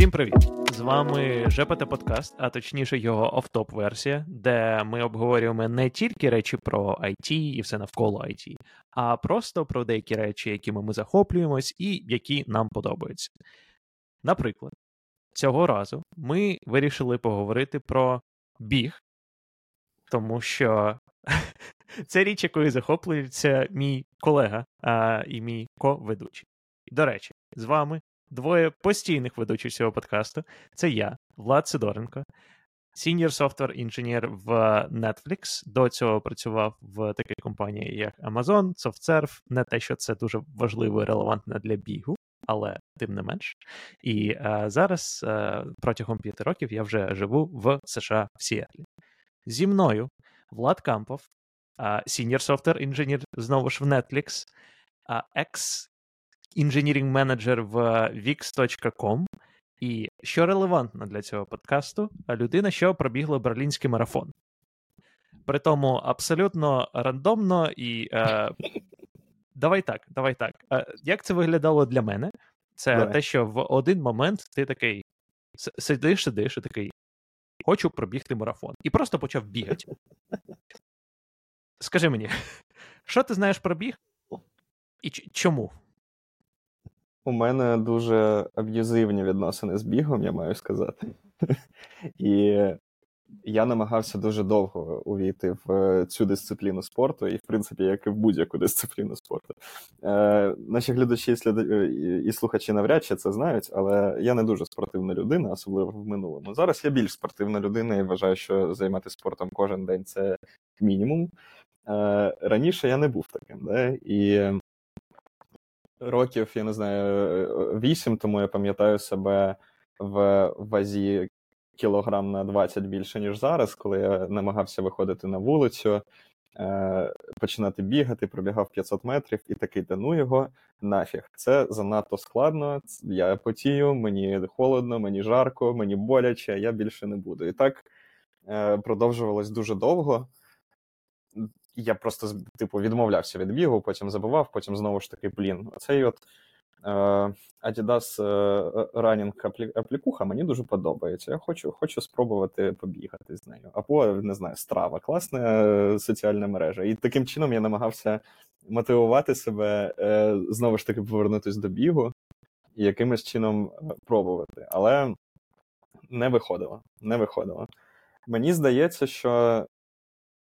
Всім привіт! З вами ЖПТ Подкаст, а точніше його офтоп версія, де ми обговорюємо не тільки речі про IT і все навколо IT, а просто про деякі речі, якими ми захоплюємось і які нам подобаються. Наприклад, цього разу ми вирішили поговорити про біг, тому що це річ, якою захоплюється мій колега і мій ко-ведучий. До речі, з вами двоє постійних ведучих цього подкасту. Це я, Влад Сидоренко, senior software інженер в Netflix. До цього працював в такій компанії, як Amazon, SoftServe. Не те, що це дуже важливо і релевантно для бігу, але тим не менш. І а, зараз а, протягом п'яти років я вже живу в США в Сіетлі. Зі мною Влад Кампов, senior software інженер знову ж в Netflix, екс інженірінг менеджер в Wix.com. І що релевантно для цього подкасту, людина, що пробігла берлінський марафон. При тому абсолютно рандомно і. Е, Давай так, давай так. Е, як це виглядало для мене? Це давай. те, що в один момент ти такий сидиш, сидиш і такий. Хочу пробігти марафон. І просто почав бігати. Скажи мені, що ти знаєш про біг? І чому? У мене дуже аб'юзивні відносини з бігом, я маю сказати. І я намагався дуже довго увійти в цю дисципліну спорту, і, в принципі, як і в будь-яку дисципліну спорту. Е, Наші глядачі і слухачі навряд чи це знають, але я не дуже спортивна людина, особливо в минулому. Зараз я більш спортивна людина і вважаю, що займатися спортом кожен день це мінімум. Е, Раніше я не був таким. Да? І років, я не знаю, вісім, тому я пам'ятаю себе в вазі кілограм на 20 більше, ніж зараз, коли я намагався виходити на вулицю, е, починати бігати, пробігав 500 метрів і такий та ну його нафіг. Це занадто складно. Я потію, мені холодно, мені жарко, мені боляче, я більше не буду. І так е, продовжувалось дуже довго я просто типу відмовлявся від бігу, потім забував, потім знову ж таки, блін, цей от е, Adidas е, Running аплікуха мені дуже подобається. Я хочу хочу спробувати побігати з нею. Або не знаю, страва, класна е, соціальна мережа. І таким чином я намагався мотивувати себе, е, знову ж таки, повернутися до бігу і якимось чином е, пробувати. Але не виходило. Не виходило. Мені здається, що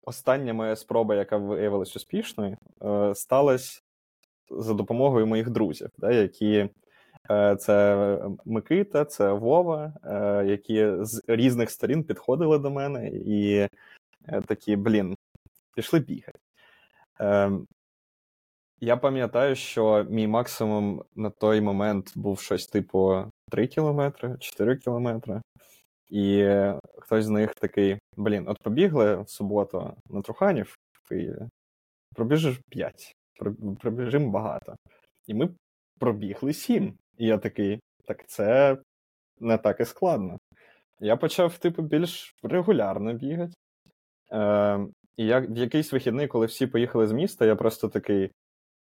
остання моя спроба, яка виявилась успішною, е, сталася за допомогою моїх друзів, да, які е, це Микита, це Вова, е, які з різних сторін підходили до мене і такі, блін, пішли бігати. Я пам'ятаю, що мій максимум на той момент був щось типу 3 кілометри, 4 кілометри. І хтось з них такий: блін, от побігли в суботу на Труханів в Києві, пробіжиш 5, пробіжимо багато. І ми пробігли 7. І я такий, так це не так і складно. Я почав, типу, більш регулярно бігати. Е, І я в якийсь вихідний, коли всі поїхали з міста, я просто такий: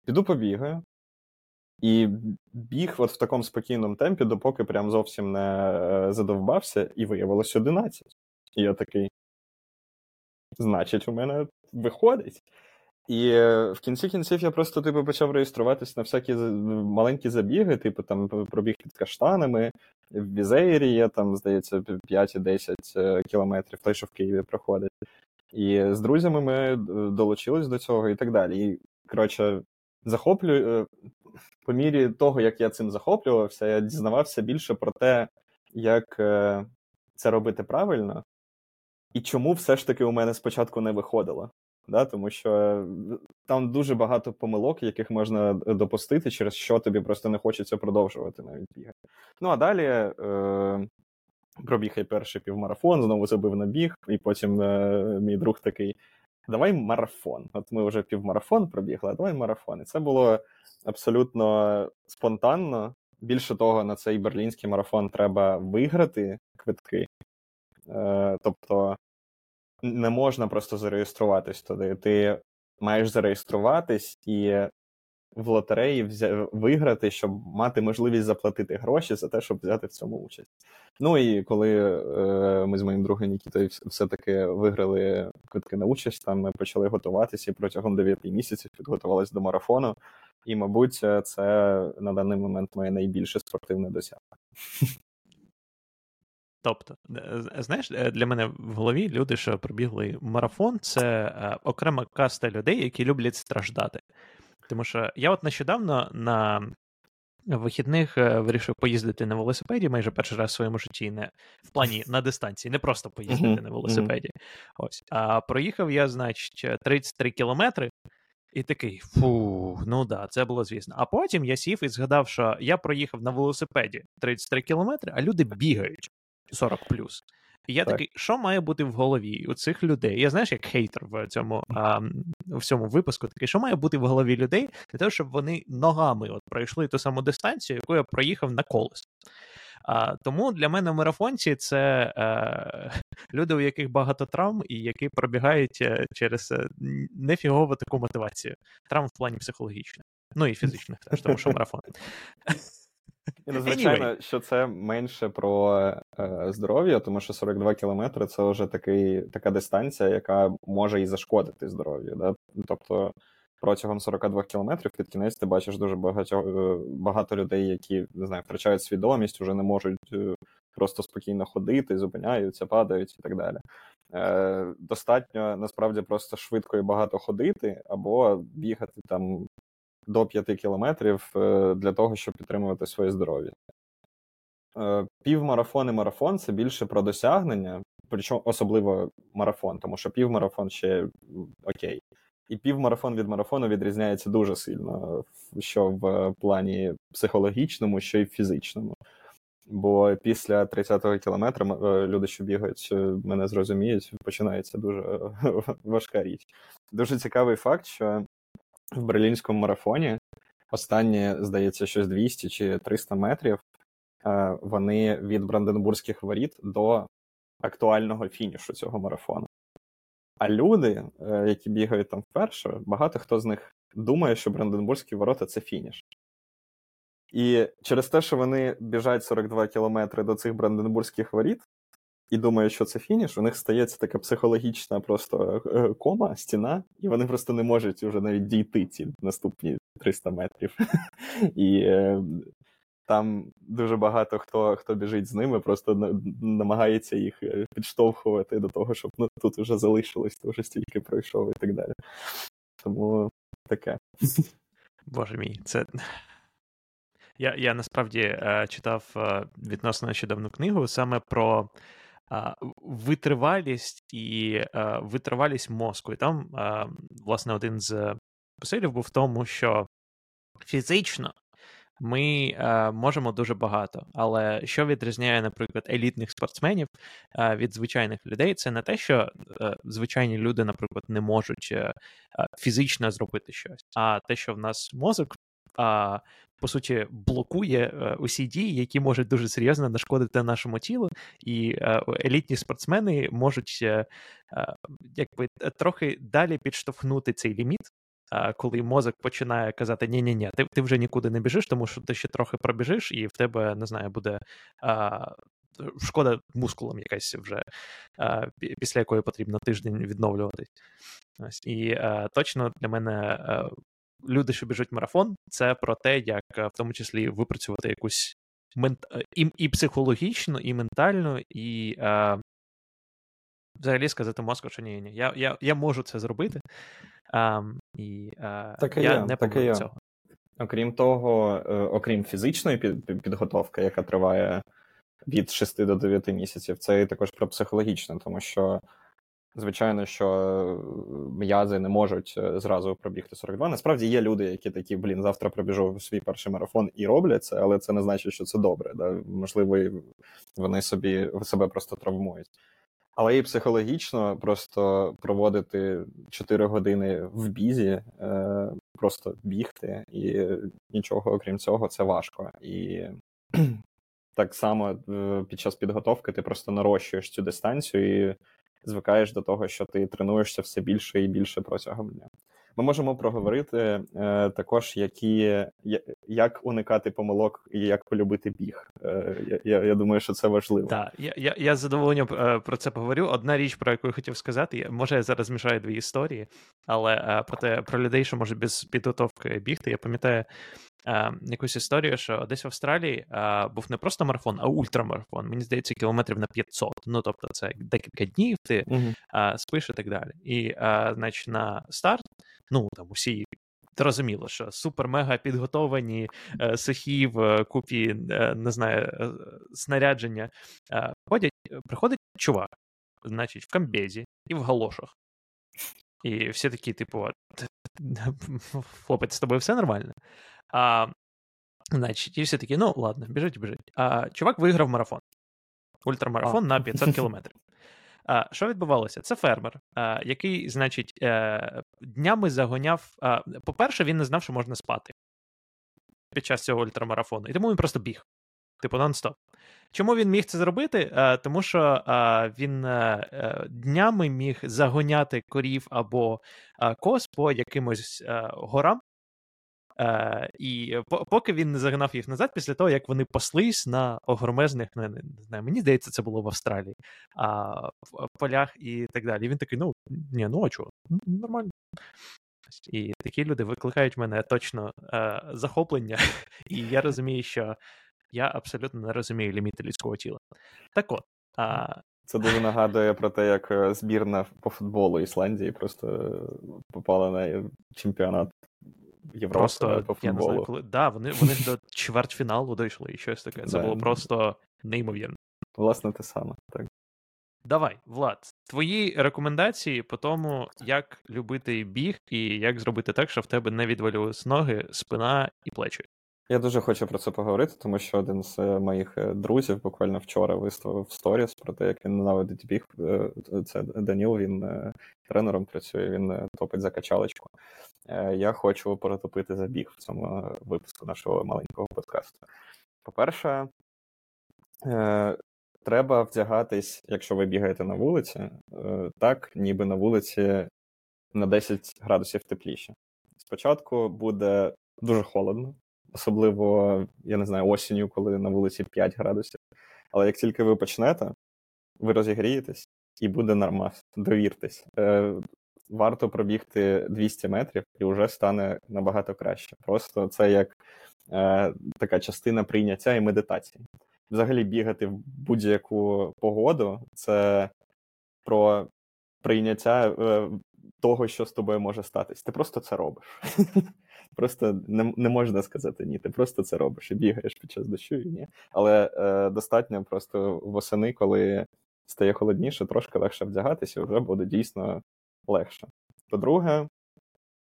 піду побігаю, і біг от в такому спокійному темпі, допоки прям зовсім не е, задовбався, і виявилось 11. І я такий. Значить, у мене виходить. І е, в кінці кінців я просто типу, почав реєструватися на всякі маленькі забіги, типу там пробіг під каштанами. В Візеєрі є там, здається, 5-10 е, кілометрів, той, що в Києві проходить. І з друзями ми долучились до цього і так далі. І, коротше, захоплюю по мірі того, як я цим захоплювався, я дізнавався більше про те, як е, це робити правильно, і чому все ж таки у мене спочатку не виходило. Да? Тому що е, там дуже багато помилок, яких можна допустити, через що тобі просто не хочеться продовжувати навіть бігати. Ну а далі е, пробіг я перший півмарафон, знову забив на біг, і потім е, мій друг такий: Давай марафон. От ми вже півмарафон пробігли, а давай марафон. І це було абсолютно спонтанно. Більше того, на цей берлінський марафон треба виграти квитки. Е, Тобто не можна просто зареєструватись туди. Ти маєш зареєструватись і в лотереї взя... виграти, щоб мати можливість заплатити гроші за те, щоб взяти в цьому участь. Ну і коли е, ми з моїм другом Нікітою все-таки виграли квитки на участь, там ми почали готуватися і протягом 9 місяців підготувалися до марафону. І, мабуть, це на даний момент моє найбільше спортивне досягнення. Тобто, е, знаєш, е, для мене в голові люди, що пробігли марафон, це е, окрема каста людей, які люблять страждати. Тому що я от нещодавно на вихідних вирішив поїздити на велосипеді майже перший раз в своєму житті, не в плані на дистанції, не просто поїздити на велосипеді. Ось. А проїхав я, значить, 33 кілометри. І такий фу, ну да, це було звісно. А потім я сів і згадав, що я проїхав на велосипеді 33 кілометри, а люди бігають. 40 плюс. І я так. такий, що має бути в голові у цих людей? Я знаєш, як хейтер в цьому а, в цьому випуску, такий, що має бути в голові людей для того, щоб вони ногами от пройшли ту саму дистанцію, яку я проїхав на колес. А, Тому для мене марафонці це е, люди, у яких багато травм, і які пробігають е, через е, нефігову таку мотивацію. Травм в плані психологічних, ну і фізичних теж, тому що марафон. І надзвичайно, anyway. що це менше про е, здоров'я, тому що 42 кілометри це вже такий, така дистанція, яка може і зашкодити здоров'ю. Да? Тобто протягом 42 кілометрів під кінець ти бачиш дуже багато е, багато людей, які не знаю, втрачають свідомість, вже не можуть е, просто спокійно ходити, зупиняються, падають і так далі. Е, Достатньо насправді просто швидко і багато ходити, або бігати там до 5 кілометрів е, для того, щоб підтримувати своє здоров'я. Е, півмарафон і марафон це більше про досягнення, причому особливо марафон, тому що півмарафон ще окей. І півмарафон від марафону відрізняється дуже сильно, що в плані психологічному, що й фізичному. Бо після 30-го кілометра е, люди, що бігають, мене зрозуміють, починається дуже важка річ. Дуже цікавий факт, що в берлінському марафоні. Останні, здається, щось 200 чи 300 метрів. Е, вони від Бранденбурзьких воріт до актуального фінішу цього марафону. А люди, е, які бігають там вперше, багато хто з них думає, що Бранденбурзькі ворота це фініш. І через те, що вони біжать 42 кілометри до цих Бранденбурзьких воріт, і думає, що це фініш, у них стається така психологічна просто е, кома, стіна, і вони просто не можуть вже навіть дійти ці наступні 300 метрів. І е, там дуже багато хто хто біжить з ними, просто намагається їх е, підштовхувати до того, щоб ну, тут вже залишилось, ти вже стільки пройшов і так далі. Тому таке. Боже мій, це. Я я насправді е, читав е, відносно нещодавну книгу саме про витривалість і витривалість мозку. І там, власне, один з посилів був в тому, що фізично. Ми е, можемо дуже багато, але що відрізняє, наприклад, елітних спортсменів е, від звичайних людей, це не те, що е, звичайні люди, наприклад, не можуть фізично зробити щось, а те, що в нас мозок по суті блокує е, усі дії, які можуть дуже серйозно нашкодити нашому тілу, і е, елітні спортсмени можуть е, якби трохи далі підштовхнути цей ліміт. Коли мозок починає казати, ні ні ні ти ти вже нікуди не біжиш, тому що ти ще трохи пробіжиш, і в тебе не знаю, буде а, шкода мускулам якась вже а, після якої потрібно тиждень відновлюватись. І а, точно для мене люди, що біжуть марафон, це про те, як е, в тому числі випрацювати якусь мент... Е, і, і психологічну, і ментальну, і е... взагалі сказати мозку, що ні, ні, я я, я можу це зробити. Е... І е... так я, я не так цього. Окрім того, е, окрім фізичної підготовки, яка триває від 6 до 9 місяців, це також про психологічне, тому що Звичайно, що е, м'язи не можуть е, зразу пробігти 42. Насправді є люди, які такі, блін, завтра пробіжу свій перший марафон і роблять це, але це не значить, що це добре. Да? Можливо, вони собі себе просто травмують. Але і психологічно просто проводити 4 години в бізі, е, просто бігти, і нічого окрім цього, це важко. І так само під час підготовки ти просто нарощуєш цю дистанцію. і звикаєш до того, що ти тренуєшся все більше і більше протягом дня. Ми можемо проговорити е, також, які як уникати помилок і як полюбити біг. Е, я я думаю, що це важливо. Так, я я, я з задоволенням е, про це поговорю. Одна річ, про яку я хотів сказати, може я зараз мішаю дві історії, але е, про те про людей, що може без підготовки бігти, я пам'ятаю е, якусь історію, що десь в Австралії е, був не просто марафон, а ультрамарафон. Мені здається, кілометрів на 500. Ну тобто, це декілька днів ти uh-huh. е, спиш і так далі. І, е, значить, на старт, ну там усі. Зрозуміло, що супер-мега підготовані е, сухі в купі, е, не знаю, е, снарядження. Е, ходять, приходить чувак, значить, в камбезі і в галошах. І всі такі, типу, хлопець, з тобою все нормально. А, Значить, і всі такі, ну ладно, біжить, біжить. А чувак виграв марафон. Ультрамарафон а. на 500 кілометрів. А, Що відбувалося? Це фермер, а, який, значить, е, днями загоняв. А, По-перше, він не знав, що можна спати під час цього ультрамарафону, і тому він просто біг. Типу, нон-стоп. Чому він міг це зробити? А, тому що а, він а, е, днями міг загоняти корів або коз по якимось горам, Е, І поки він не загнав їх назад, після того, як вони паслись на огромезних, не, не знаю, мені здається, це було в Австралії, а, в полях і так далі. І він такий: ну, ні, ну а чого? Нормально. І такі люди викликають в мене точно е, захоплення, і я розумію, що я абсолютно не розумію ліміти людського тіла. Так от. А... Це дуже нагадує про те, як е, збірна по футболу Ісландії просто попала на чемпіонат Європи по футболу. Я не знаю, коли... Да, вони вони до чвертьфіналу дійшли і щось таке. Це було просто неймовірно. Власне, те саме, так. Давай, Влад, твої рекомендації по тому, як любити біг і як зробити так, щоб в тебе не відвалювалися ноги, спина і плечі. Я дуже хочу про це поговорити, тому що один з е, моїх е, друзів буквально вчора виставив сторіс про те, як він ненавидить біг. Е, це Даніл, він тренером працює, він топить за качалочку. Я хочу перетопити за біг в цьому випуску нашого маленького подкасту. По-перше, треба вдягатись, якщо ви бігаєте на вулиці, так, ніби на вулиці на 10 градусів тепліше. Спочатку буде дуже холодно особливо, я не знаю, осінню, коли на вулиці 5 градусів. Але як тільки ви почнете, ви розігрієтесь і буде нормас. Довіртесь. Е, Варто пробігти 200 метрів і вже стане набагато краще. Просто це як е, така частина прийняття і медитації. Взагалі, бігати в будь-яку погоду це про прийняття е, того, що з тобою може статись. Ти просто це робиш. Просто не не можна сказати ні. Ти просто це робиш і бігаєш під час дощу і ні. Але е, достатньо просто восени, коли стає холодніше, трошки легше вдягатися, і вже буде дійсно легше. По-друге,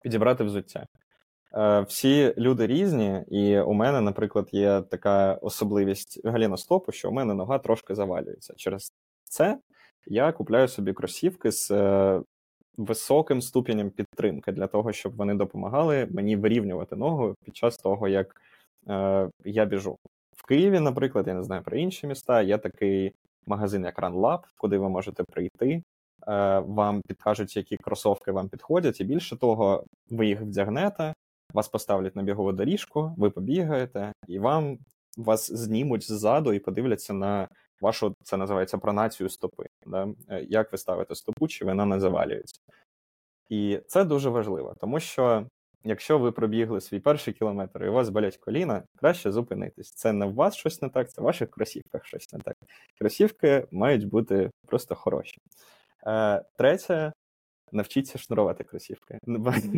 підібрати взуття. Е, Всі люди різні, і у мене, наприклад, є така особливість галіностопу, що у мене нога трошки завалюється. Через це я купляю собі кросівки з е, високим ступенем підтримки для того, щоб вони допомагали мені вирівнювати ногу під час того, як е, я біжу. В Києві, наприклад, я не знаю про інші міста. Є такий магазин, як RunLab, куди ви можете прийти. Е, вам підкажуть, які кросовки вам підходять, і більше того, ви їх вдягнете, вас поставлять на бігову доріжку, ви побігаєте, і вам вас знімуть ззаду і подивляться на вашу це називається пронацію стопи. Да? Е, як ви ставите стопу, чи вона не завалюється? І це дуже важливо, тому що якщо ви пробігли свій перший кілометр і у вас болять коліна, краще зупинитись. Це не в вас щось не так, це в ваших кросівках щось не так. Кросівки мають бути просто хороші. Е, Третє, навчіться шнурувати кросівки.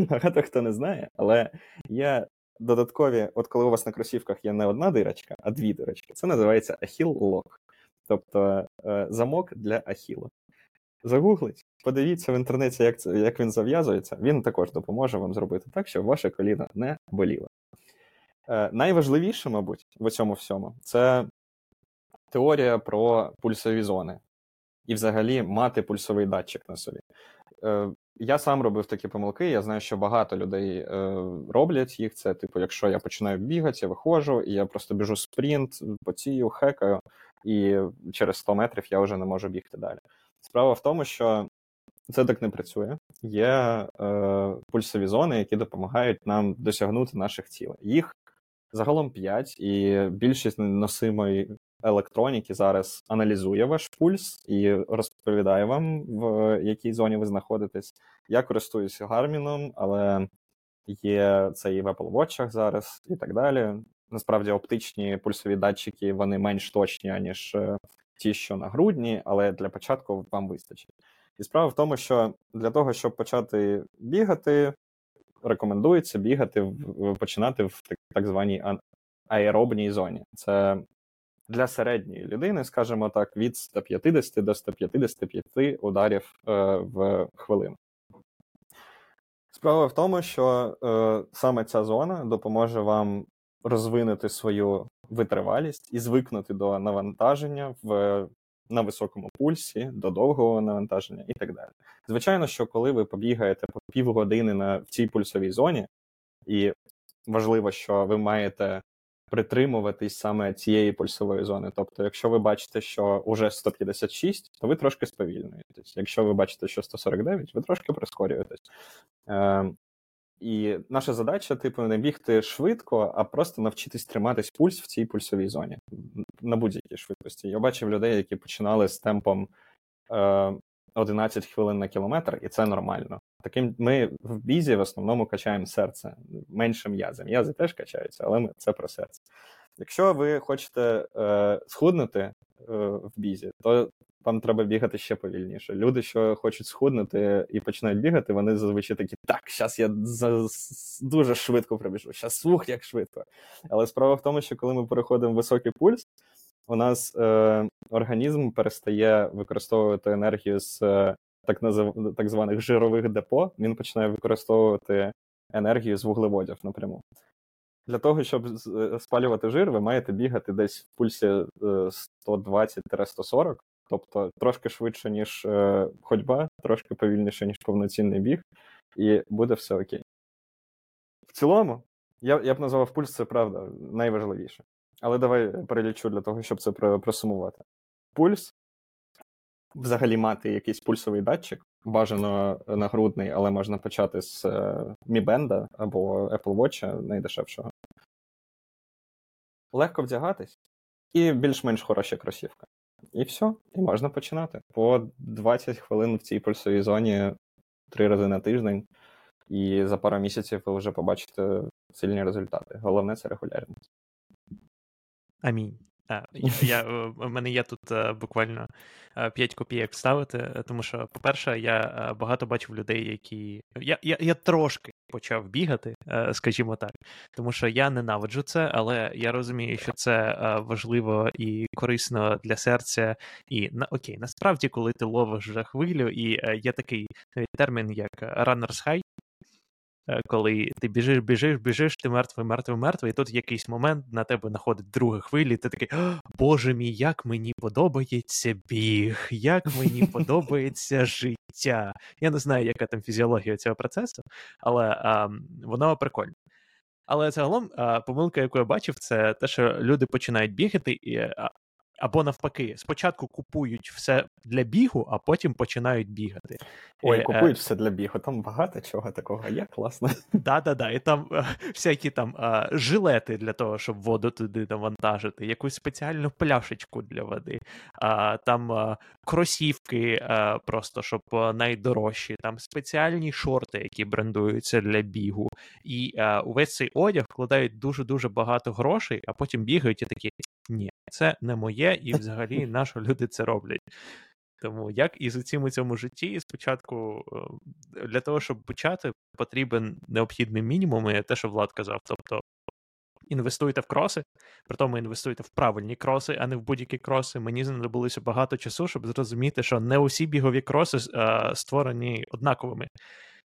Багато хто не знає, але є додаткові, от коли у вас на кросівках є не одна дирочка, а дві дирочки. Це називається ахіл лок тобто е, замок для ахілу. Загуглить, подивіться в інтернеті, як це, як він зав'язується, він також допоможе вам зробити так, щоб ваше коліно не боліло. Е, найважливіше, мабуть, в цьому всьому це теорія про пульсові зони і, взагалі, мати пульсовий датчик на собі. Е, я сам робив такі помилки. Я знаю, що багато людей роблять їх. Це, типу, якщо я починаю бігати, я виходжу, і я просто біжу спринт, потію, хекаю, і через 100 метрів я вже не можу бігти далі. Справа в тому, що це так не працює. Є е, пульсові зони, які допомагають нам досягнути наших цілей. Їх загалом 5, і більшість носимої електроніки зараз аналізує ваш пульс і розповідає вам, в якій зоні ви знаходитесь. Я користуюся гарміном, але є це і в Apple Watch зараз, і так далі. Насправді, оптичні пульсові датчики вони менш точні, ніж е, ті, що на грудні, але для початку вам вистачить. І справа в тому, що для того, щоб почати бігати, рекомендується бігати починати в так званій аеробній зоні. Це для середньої людини, скажімо так, від 150 до 155 ударів е, в хвилину. Справа в тому, що е, саме ця зона допоможе вам розвинути свою витривалість і звикнути до навантаження в на високому пульсі, до довгого навантаження і так далі. Звичайно, що коли ви побігаєте по півгодини на в цій пульсовій зоні, і важливо, що ви маєте притримуватись саме цієї пульсової зони. Тобто, якщо ви бачите, що вже 156, то ви трошки сповільнюєтесь. Якщо ви бачите, що 149, ви трошки прискорюєтесь. Е, І наша задача, типу, не бігти швидко, а просто навчитись триматись пульс в цій пульсовій зоні на будь-якій швидкості. Я бачив людей, які починали з темпом е, 11 хвилин на кілометр, і це нормально. Таким ми в бізі в основному качаємо серце менше м'язи. М'язи теж качаються, але ми це про серце. Якщо ви хочете е, схуднути е, в бізі, то вам треба бігати ще повільніше. Люди, що хочуть схуднути і починають бігати, вони зазвичай такі, так, зараз я дуже швидко прибіжу, зараз слух як швидко. Але справа в тому, що коли ми переходимо в високий пульс, у нас е, організм перестає використовувати енергію з е, так назив... так званих жирових депо, він починає використовувати енергію з вуглеводів напряму. Для того, щоб е, спалювати жир, ви маєте бігати десь в пульсі 120-140, е, тобто трошки швидше, ніж е, ходьба, трошки повільніше, ніж повноцінний біг, і буде все окей. В цілому, я я б назвав пульс, це правда, найважливіше. Але давай перелічу для того, щоб це просумувати. Пульс взагалі мати якийсь пульсовий датчик, бажано нагрудний, але можна почати з Mi Band або Apple Watch найдешевшого. Легко вдягатись і більш-менш хороша кросівка. І все, і можна починати. По 20 хвилин в цій пульсовій зоні три рази на тиждень, і за пару місяців ви вже побачите сильні результати. Головне це регулярність. Амінь. А, я, У мене є тут е, буквально 5 е, копійок ставити, е, тому що, по-перше, я багато бачив людей, які. Я я, я трошки почав бігати, скажімо так, тому що я ненавиджу це, але я розумію, що це важливо і корисно для серця. І на окей, насправді, коли ти ловиш вже хвилю, і є такий термін, як runner's high, Е, коли ти біжиш, біжиш, біжиш, ти мертвий, мертвий, мертвий, і тут якийсь момент на тебе находить друга хвиля, і ти такий, Боже мій, як мені подобається біг, як мені подобається життя. Я не знаю, яка там фізіологія цього процесу, але а, воно прикольне. Але загалом помилка, яку я бачив, це те, що люди починають бігати, і або навпаки, спочатку купують все для бігу, а потім починають бігати. Ой, е, купують е, все для бігу. Там багато чого такого є, класно. Да-да-да, і там е, всякі там жилети для того, щоб воду туди навантажити, якусь спеціальну пляшечку для води, там кросівки, просто щоб найдорожчі, там спеціальні шорти, які брендуються для бігу. І увесь цей одяг вкладають дуже дуже багато грошей, а потім бігають і такі ні, це не моє, і взагалі на що люди це роблять. Тому як і з усім у цьому житті, спочатку е, для того, щоб почати, потрібен необхідний мінімум, і те, що Влад казав. Тобто інвестуйте в кроси, при тому інвестуйте в правильні кроси, а не в будь-які кроси. Мені знадобилося багато часу, щоб зрозуміти, що не усі бігові кроси а, е, створені однаковими.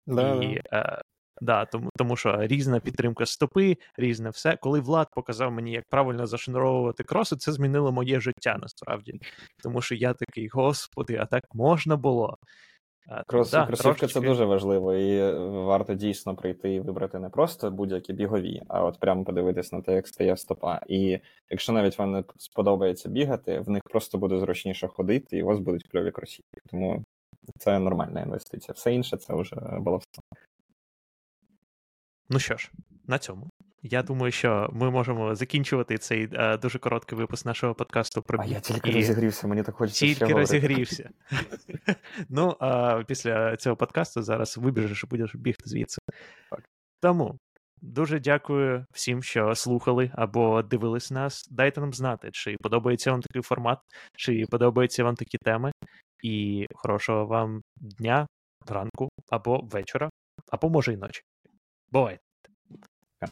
Да. І а, Да, тому тому що різна підтримка стопи, різне все. Коли Влад показав мені, як правильно зашнуровувати кроси, це змінило моє життя насправді. Тому що я такий, господи, а так можна було. Крос, да, Кросівка трошечки... це дуже важливо, і варто дійсно прийти і вибрати не просто будь-які бігові, а от прямо подивитись на те, як стає стопа. І якщо навіть вам не сподобається бігати, в них просто буде зручніше ходити, і у вас будуть кльові кросівки. Тому Це нормальна інвестиція. Все інше це вже баловство. Ну що ж, на цьому. Я думаю, що ми можемо закінчувати цей е, дуже короткий випуск нашого подкасту про А я тільки і... розігрівся, мені так хочеться. Тільки ще розігрівся. ну, а після цього подкасту зараз вибіжеш і будеш бігти звідси. Так. Тому дуже дякую всім, що слухали або дивились нас. Дайте нам знати, чи подобається вам такий формат, чи подобаються вам такі теми. І хорошого вам дня, ранку або вечора, або може й ночі. Boy. Yeah.